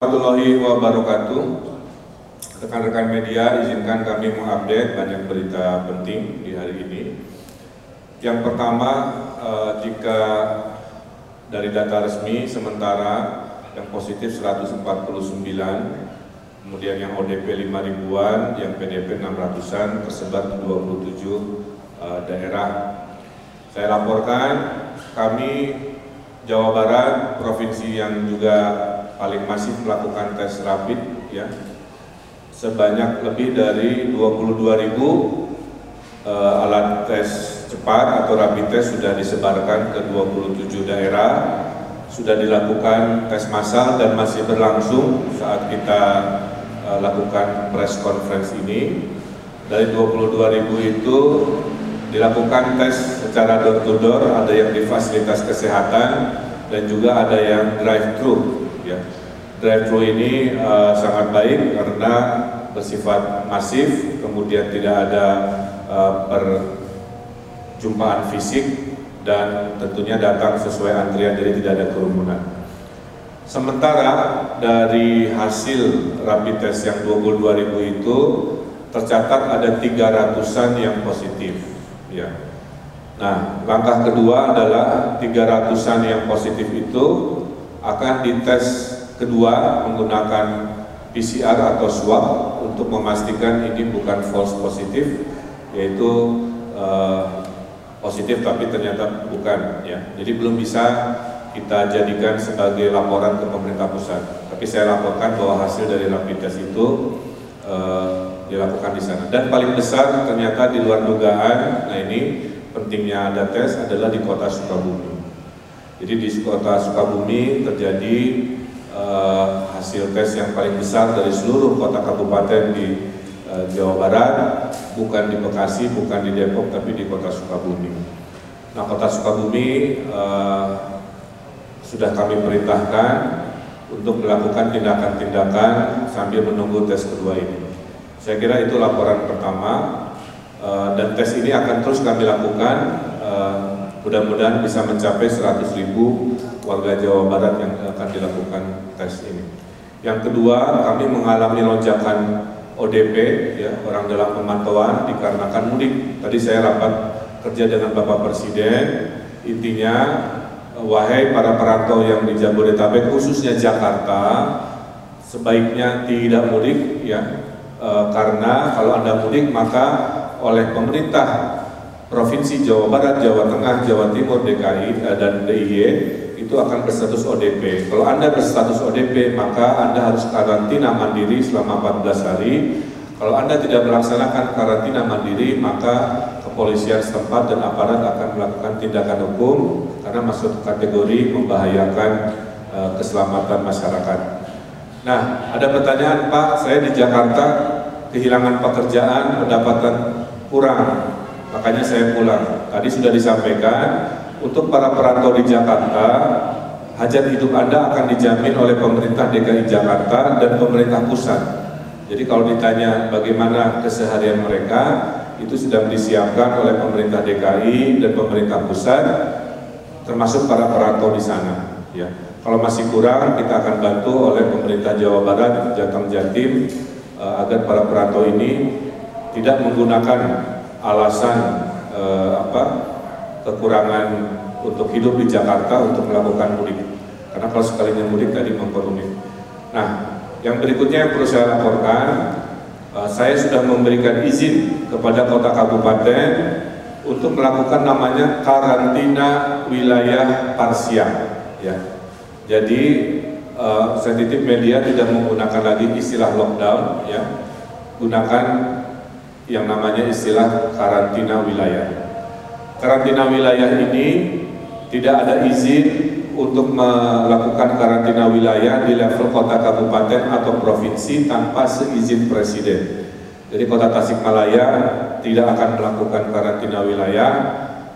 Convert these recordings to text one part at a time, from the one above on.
warahmatullahi wabarakatuh. Rekan-rekan media, izinkan kami mengupdate banyak berita penting di hari ini. Yang pertama, eh, jika dari data resmi sementara yang positif 149, kemudian yang ODP 5 ribuan, yang PDP 600-an, tersebar di 27 eh, daerah. Saya laporkan, kami Jawa Barat, provinsi yang juga paling masif melakukan tes rapid ya. Sebanyak lebih dari 22 ribu uh, alat tes cepat atau rapid test sudah disebarkan ke 27 daerah. Sudah dilakukan tes massal dan masih berlangsung saat kita uh, lakukan press conference ini. Dari 22 ribu itu dilakukan tes secara door to door ada yang di fasilitas kesehatan dan juga ada yang drive thru ya. Drive-thru ini uh, sangat baik karena bersifat masif, kemudian tidak ada uh, perjumpaan fisik dan tentunya datang sesuai antrian jadi tidak ada kerumunan. Sementara dari hasil rapid test yang 22 ribu itu tercatat ada 300-an yang positif. Ya. Nah, langkah kedua adalah 300-an yang positif itu akan dites kedua menggunakan PCR atau swab untuk memastikan ini bukan false positif, yaitu uh, positif tapi ternyata bukan ya. Jadi belum bisa kita jadikan sebagai laporan ke pemerintah pusat. Tapi saya laporkan bahwa hasil dari rapid test itu uh, dilakukan di sana. Dan paling besar ternyata di luar dugaan, nah ini pentingnya ada tes adalah di kota Sukabumi. Jadi di kota Sukabumi terjadi uh, hasil tes yang paling besar dari seluruh kota kabupaten di uh, Jawa Barat, bukan di Bekasi, bukan di Depok, tapi di kota Sukabumi. Nah, kota Sukabumi uh, sudah kami perintahkan untuk melakukan tindakan-tindakan sambil menunggu tes kedua ini. Saya kira itu laporan pertama, uh, dan tes ini akan terus kami lakukan. Uh, mudah-mudahan bisa mencapai 100 ribu warga Jawa Barat yang akan dilakukan tes ini. Yang kedua, kami mengalami lonjakan ODP, ya, orang dalam pemantauan dikarenakan mudik. Tadi saya rapat kerja dengan Bapak Presiden, intinya wahai para perantau yang di Jabodetabek, khususnya Jakarta, sebaiknya tidak mudik, ya, e, karena kalau anda mudik maka oleh pemerintah Provinsi Jawa Barat, Jawa Tengah, Jawa Timur, DKI eh, dan DIY itu akan berstatus ODP. Kalau Anda berstatus ODP, maka Anda harus karantina mandiri selama 14 hari. Kalau Anda tidak melaksanakan karantina mandiri, maka kepolisian setempat dan aparat akan melakukan tindakan hukum karena masuk kategori membahayakan uh, keselamatan masyarakat. Nah, ada pertanyaan Pak, saya di Jakarta kehilangan pekerjaan, pendapatan kurang makanya saya pulang. Tadi sudah disampaikan, untuk para perantau di Jakarta, hajat hidup Anda akan dijamin oleh pemerintah DKI Jakarta dan pemerintah pusat. Jadi kalau ditanya bagaimana keseharian mereka, itu sudah disiapkan oleh pemerintah DKI dan pemerintah pusat, termasuk para perantau di sana. Ya. Kalau masih kurang, kita akan bantu oleh pemerintah Jawa Barat, Jateng Jatim, eh, agar para perantau ini tidak menggunakan alasan eh, apa kekurangan untuk hidup di Jakarta untuk melakukan mudik. Karena kalau sekalinya mudik tadi memperumit. Nah, yang berikutnya yang perlu saya laporkan, eh, saya sudah memberikan izin kepada kota kabupaten untuk melakukan namanya karantina wilayah parsial. Ya. Jadi eh, sensitif media tidak menggunakan lagi istilah lockdown, ya. Gunakan yang namanya istilah karantina wilayah. Karantina wilayah ini tidak ada izin untuk melakukan karantina wilayah di level kota kabupaten atau provinsi tanpa seizin presiden. Jadi kota Tasikmalaya tidak akan melakukan karantina wilayah,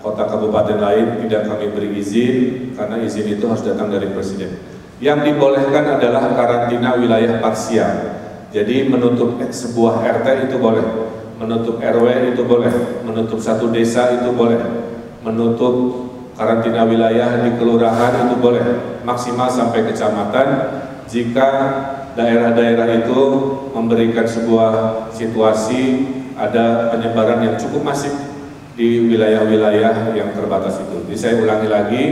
kota kabupaten lain tidak kami beri izin karena izin itu harus datang dari presiden. Yang dibolehkan adalah karantina wilayah parsial. Jadi menutup sebuah RT itu boleh, menutup RW itu boleh, menutup satu desa itu boleh, menutup karantina wilayah di kelurahan itu boleh, maksimal sampai kecamatan. Jika daerah-daerah itu memberikan sebuah situasi ada penyebaran yang cukup masif di wilayah-wilayah yang terbatas itu. Jadi saya ulangi lagi,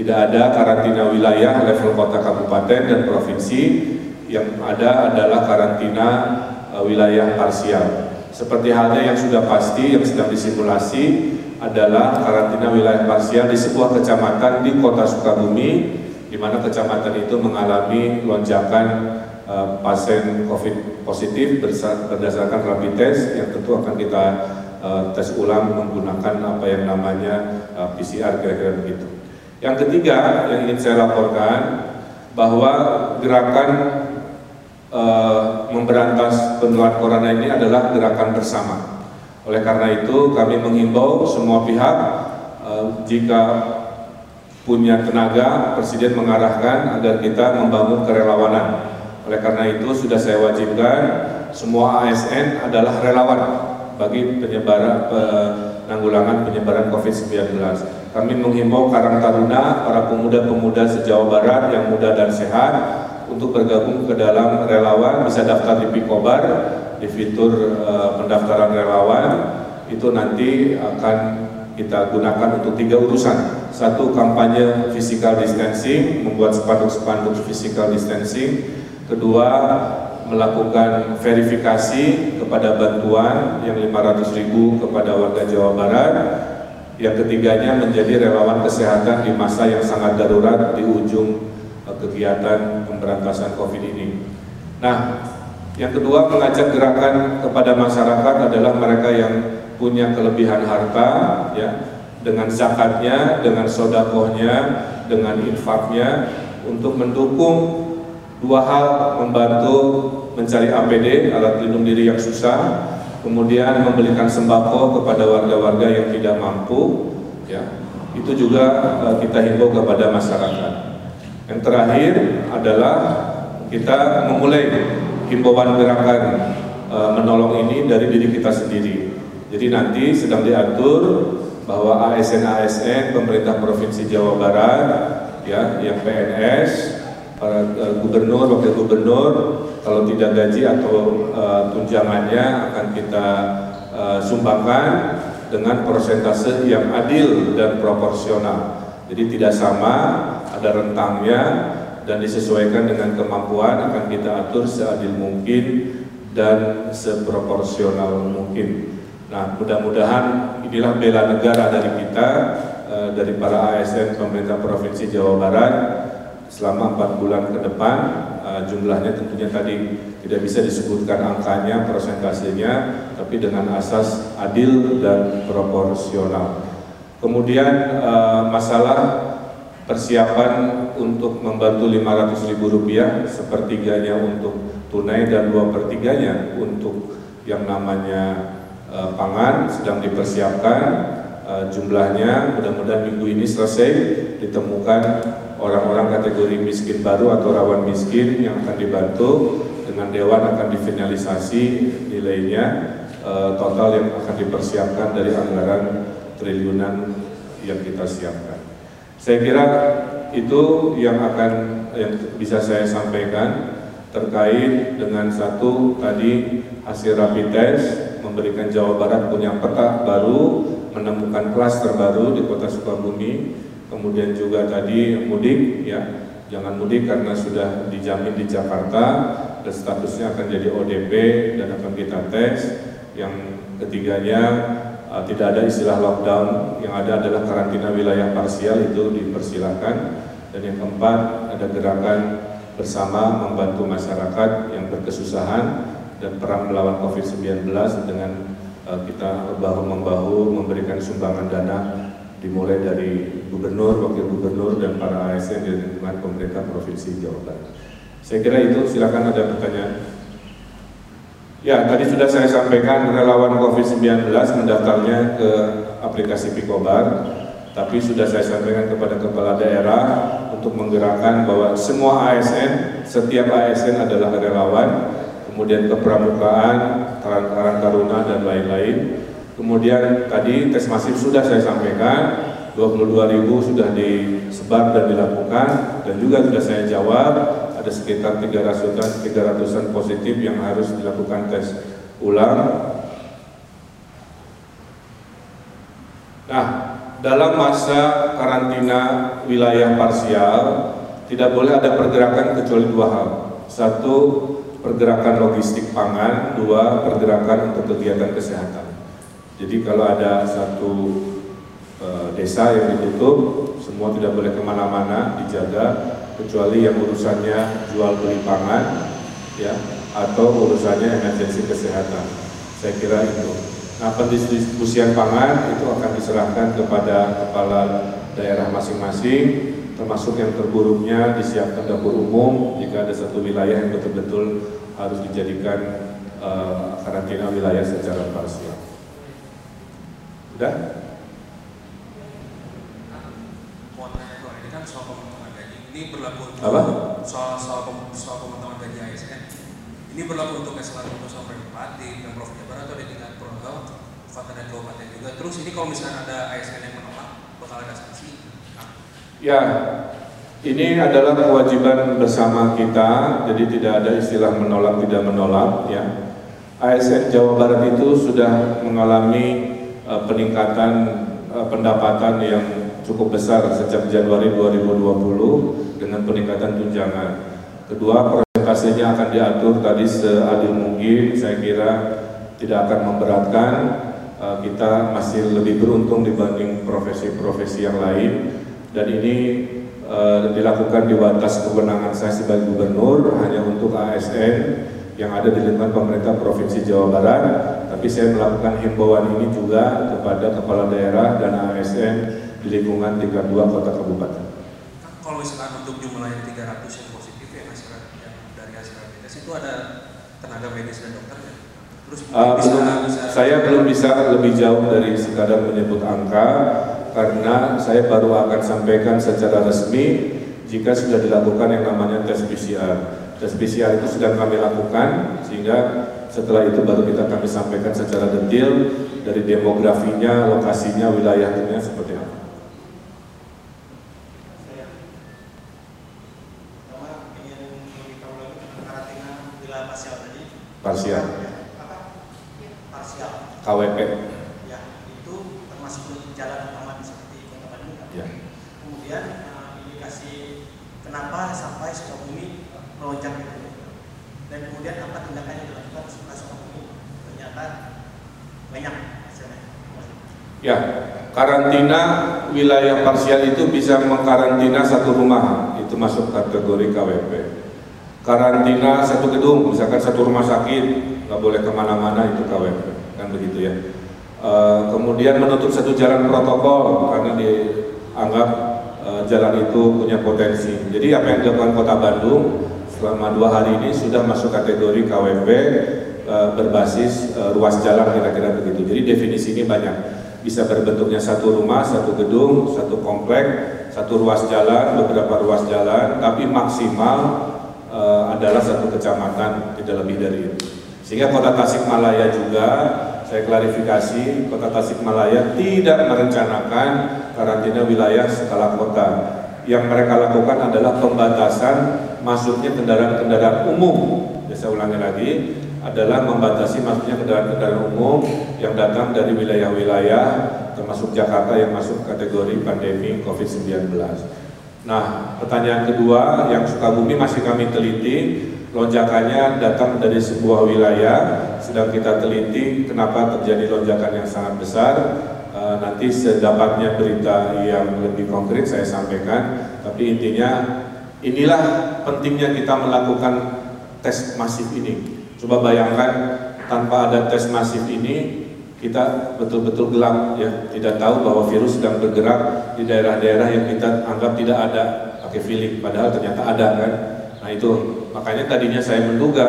tidak ada karantina wilayah level kota kabupaten dan provinsi, yang ada adalah karantina uh, wilayah parsial. Seperti halnya yang sudah pasti yang sedang disimulasi adalah karantina wilayah parsial di sebuah kecamatan di kota Sukabumi, di mana kecamatan itu mengalami lonjakan uh, pasien COVID positif berdasarkan rapid test yang tentu akan kita uh, tes ulang menggunakan apa yang namanya uh, eh, PCR kira-kira begitu. Yang ketiga yang ingin saya laporkan bahwa gerakan uh, memberantas penularan corona ini adalah gerakan bersama. Oleh karena itu kami menghimbau semua pihak uh, jika punya tenaga, Presiden mengarahkan agar kita membangun kerelawanan. Oleh karena itu sudah saya wajibkan semua ASN adalah relawan bagi penyebaran penanggulangan penyebaran COVID-19. Kami menghimbau Karang Taruna, para pemuda-pemuda sejauh Barat yang muda dan sehat untuk bergabung ke dalam relawan, bisa daftar di Pikobar, di fitur uh, pendaftaran relawan, itu nanti akan kita gunakan untuk tiga urusan. Satu, kampanye physical distancing, membuat spanduk-spanduk physical distancing. Kedua, melakukan verifikasi kepada bantuan yang 500 ribu kepada warga Jawa Barat. Yang ketiganya menjadi relawan kesehatan di masa yang sangat darurat di ujung kegiatan pemberantasan COVID ini. Nah, yang kedua mengajak gerakan kepada masyarakat adalah mereka yang punya kelebihan harta, ya, dengan zakatnya, dengan sodakohnya, dengan infaknya, untuk mendukung Dua hal membantu mencari APD, alat pelindung diri yang susah, kemudian membelikan sembako kepada warga-warga yang tidak mampu, ya itu juga uh, kita himbau kepada masyarakat. Yang terakhir adalah kita memulai himbauan gerakan uh, menolong ini dari diri kita sendiri. Jadi nanti sedang diatur bahwa ASN-ASN pemerintah Provinsi Jawa Barat ya yang PNS para uh, gubernur, wakil gubernur kalau tidak gaji atau uh, tunjangannya akan kita uh, sumbangkan dengan persentase yang adil dan proporsional. Jadi tidak sama, ada rentangnya dan disesuaikan dengan kemampuan akan kita atur seadil mungkin dan seproporsional mungkin. Nah, mudah-mudahan inilah bela negara dari kita, dari para ASN pemerintah Provinsi Jawa Barat selama empat bulan ke depan uh, jumlahnya tentunya tadi tidak bisa disebutkan angkanya, prosentasenya, tapi dengan asas adil dan proporsional. Kemudian uh, masalah persiapan untuk membantu 500 ribu rupiah, sepertiganya untuk tunai dan dua pertiganya untuk yang namanya uh, pangan sedang dipersiapkan uh, jumlahnya mudah-mudahan minggu ini selesai ditemukan orang-orang kategori miskin baru atau rawan miskin yang akan dibantu dengan dewan akan difinalisasi nilainya e, total yang akan dipersiapkan dari anggaran triliunan yang kita siapkan. Saya kira itu yang akan yang bisa saya sampaikan terkait dengan satu tadi hasil rapid test memberikan Jawa Barat punya peta baru menemukan klaster baru di kota Sukabumi. Kemudian juga tadi mudik ya. Jangan mudik karena sudah dijamin di Jakarta dan statusnya akan jadi ODP dan akan kita tes. Yang ketiganya uh, tidak ada istilah lockdown yang ada adalah karantina wilayah parsial itu dipersilahkan dan yang keempat ada gerakan bersama membantu masyarakat yang berkesusahan dan perang melawan COVID-19 dengan uh, kita bahu-membahu memberikan sumbangan dana dimulai dari gubernur, wakil gubernur, dan para ASN di lingkungan pemerintah Provinsi Jawa Barat. Saya kira itu, silakan ada pertanyaan. Ya, tadi sudah saya sampaikan relawan COVID-19 mendaftarnya ke aplikasi Pikobar, tapi sudah saya sampaikan kepada kepala daerah untuk menggerakkan bahwa semua ASN, setiap ASN adalah relawan, kemudian kepramukaan, karang-karang taruna, dan lain-lain, Kemudian tadi tes masif sudah saya sampaikan, 22 ribu sudah disebar dan dilakukan, dan juga sudah saya jawab, ada sekitar 300-an 300-an positif yang harus dilakukan tes ulang. Nah, dalam masa karantina wilayah parsial tidak boleh ada pergerakan kecuali dua hal. Satu, pergerakan logistik pangan, dua, pergerakan untuk kegiatan kesehatan. Jadi kalau ada satu e, desa yang ditutup, semua tidak boleh ke mana-mana, dijaga, kecuali yang urusannya jual beli pangan ya atau urusannya emergensi kesehatan. Saya kira itu. Nah, pendistribusian pangan itu akan diserahkan kepada kepala daerah masing-masing, termasuk yang terburuknya disiapkan dapur umum jika ada satu wilayah yang betul-betul harus dijadikan uh, karantina wilayah secara parsial. Sudah? Ini berlaku untuk Apa? soal soal soal pemotongan gaji ASN ini berlaku untuk eselon untuk sampai bupati dan prof Jabar atau di tingkat provinsi kota dan kabupaten juga. Terus ini kalau misalnya ada ASN yang menolak bakal ada sanksi. Ya ini adalah kewajiban bersama kita. Jadi tidak ada istilah menolak tidak menolak ya. ASN Jawa Barat itu sudah mengalami uh, peningkatan uh, pendapatan yang cukup besar sejak Januari 2020 dengan peningkatan tunjangan. Kedua, persentasenya akan diatur tadi seadil mungkin, saya kira tidak akan memberatkan. Eh, kita masih lebih beruntung dibanding profesi-profesi yang lain dan ini uh, dilakukan di batas kewenangan saya sebagai gubernur hanya untuk ASN yang ada di lingkungan pemerintah Provinsi Jawa Barat tapi saya melakukan himbauan ini juga kepada kepala daerah dan ASN di lingkungan tingkat dua kota kabupaten kalau misalkan untuk jumlah yang 300 yang positif ya hasil yang dari hasil rapid itu ada tenaga medis dan dokter ya? Terus uh, bisa, belum, bisa, saya belum bisa lebih jauh dari sekadar menyebut angka karena saya baru akan sampaikan secara resmi jika sudah dilakukan yang namanya tes PCR. Tes PCR itu sudah kami lakukan sehingga setelah itu baru kita kami sampaikan secara detail dari demografinya, lokasinya, wilayahnya seperti apa. Parsial. Parsial. KWP. Ya, itu termasuk jalan aman seperti Kota Bandung. Kan? Ya. Kemudian uh, indikasi kenapa sampai Sukabumi melonjak itu dan kemudian apa tindakan yang dilakukan setelah Sukabumi ternyata banyak hasilnya. Ya, karantina wilayah parsial itu bisa mengkarantina satu rumah, itu masuk kategori KWP karantina satu gedung, misalkan satu rumah sakit, nggak boleh ke mana-mana itu KWP, kan begitu ya. E, kemudian menutup satu jalan protokol karena dianggap e, jalan itu punya potensi. Jadi apa yang dilakukan Kota Bandung selama dua hari ini sudah masuk kategori KWP e, berbasis e, ruas jalan kira-kira begitu. Jadi definisi ini banyak, bisa berbentuknya satu rumah, satu gedung, satu komplek, satu ruas jalan, beberapa ruas jalan, tapi maksimal uh, adalah satu kecamatan, tidak lebih dari itu. Sehingga kota Tasikmalaya juga, saya klarifikasi, kota Tasikmalaya tidak merencanakan karantina wilayah skala kota. Yang mereka lakukan adalah pembatasan masuknya kendaraan-kendaraan umum. Ya, saya ulangi lagi, adalah membatasi masuknya kendaraan-kendaraan umum yang datang dari wilayah-wilayah termasuk Jakarta yang masuk kategori pandemi COVID-19. Nah, pertanyaan kedua yang Sukabumi masih kami teliti, lonjakannya datang dari sebuah wilayah, sedang kita teliti kenapa terjadi lonjakan yang sangat besar. E, nanti sedapatnya berita yang lebih konkret saya sampaikan, tapi intinya inilah pentingnya kita melakukan tes masif ini. Coba bayangkan tanpa ada tes masif ini, kita betul-betul gelap ya. Tidak tahu bahwa virus sedang bergerak di daerah-daerah yang kita anggap tidak ada pakai feeling padahal ternyata ada kan? Nah itu. Makanya tadinya saya menduga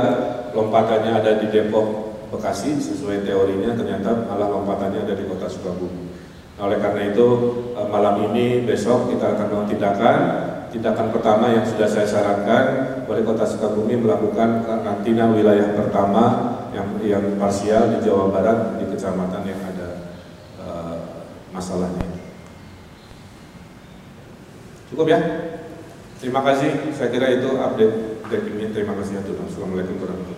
lompatannya ada di Depok Bekasi sesuai teorinya ternyata malah lompatannya ada di kota Sukabumi. Nah, oleh karena itu eh, malam ini besok kita akan melakukan tindakan tindakan pertama yang sudah saya sarankan. Oleh kota Sukabumi melakukan karantina wilayah pertama yang yang parsial di Jawa Barat di kecamatan yang ada uh, masalahnya. Cukup ya? Terima kasih. Saya kira itu update update ini. Terima kasih ya. Assalamualaikum warahmatullahi wabarakatuh.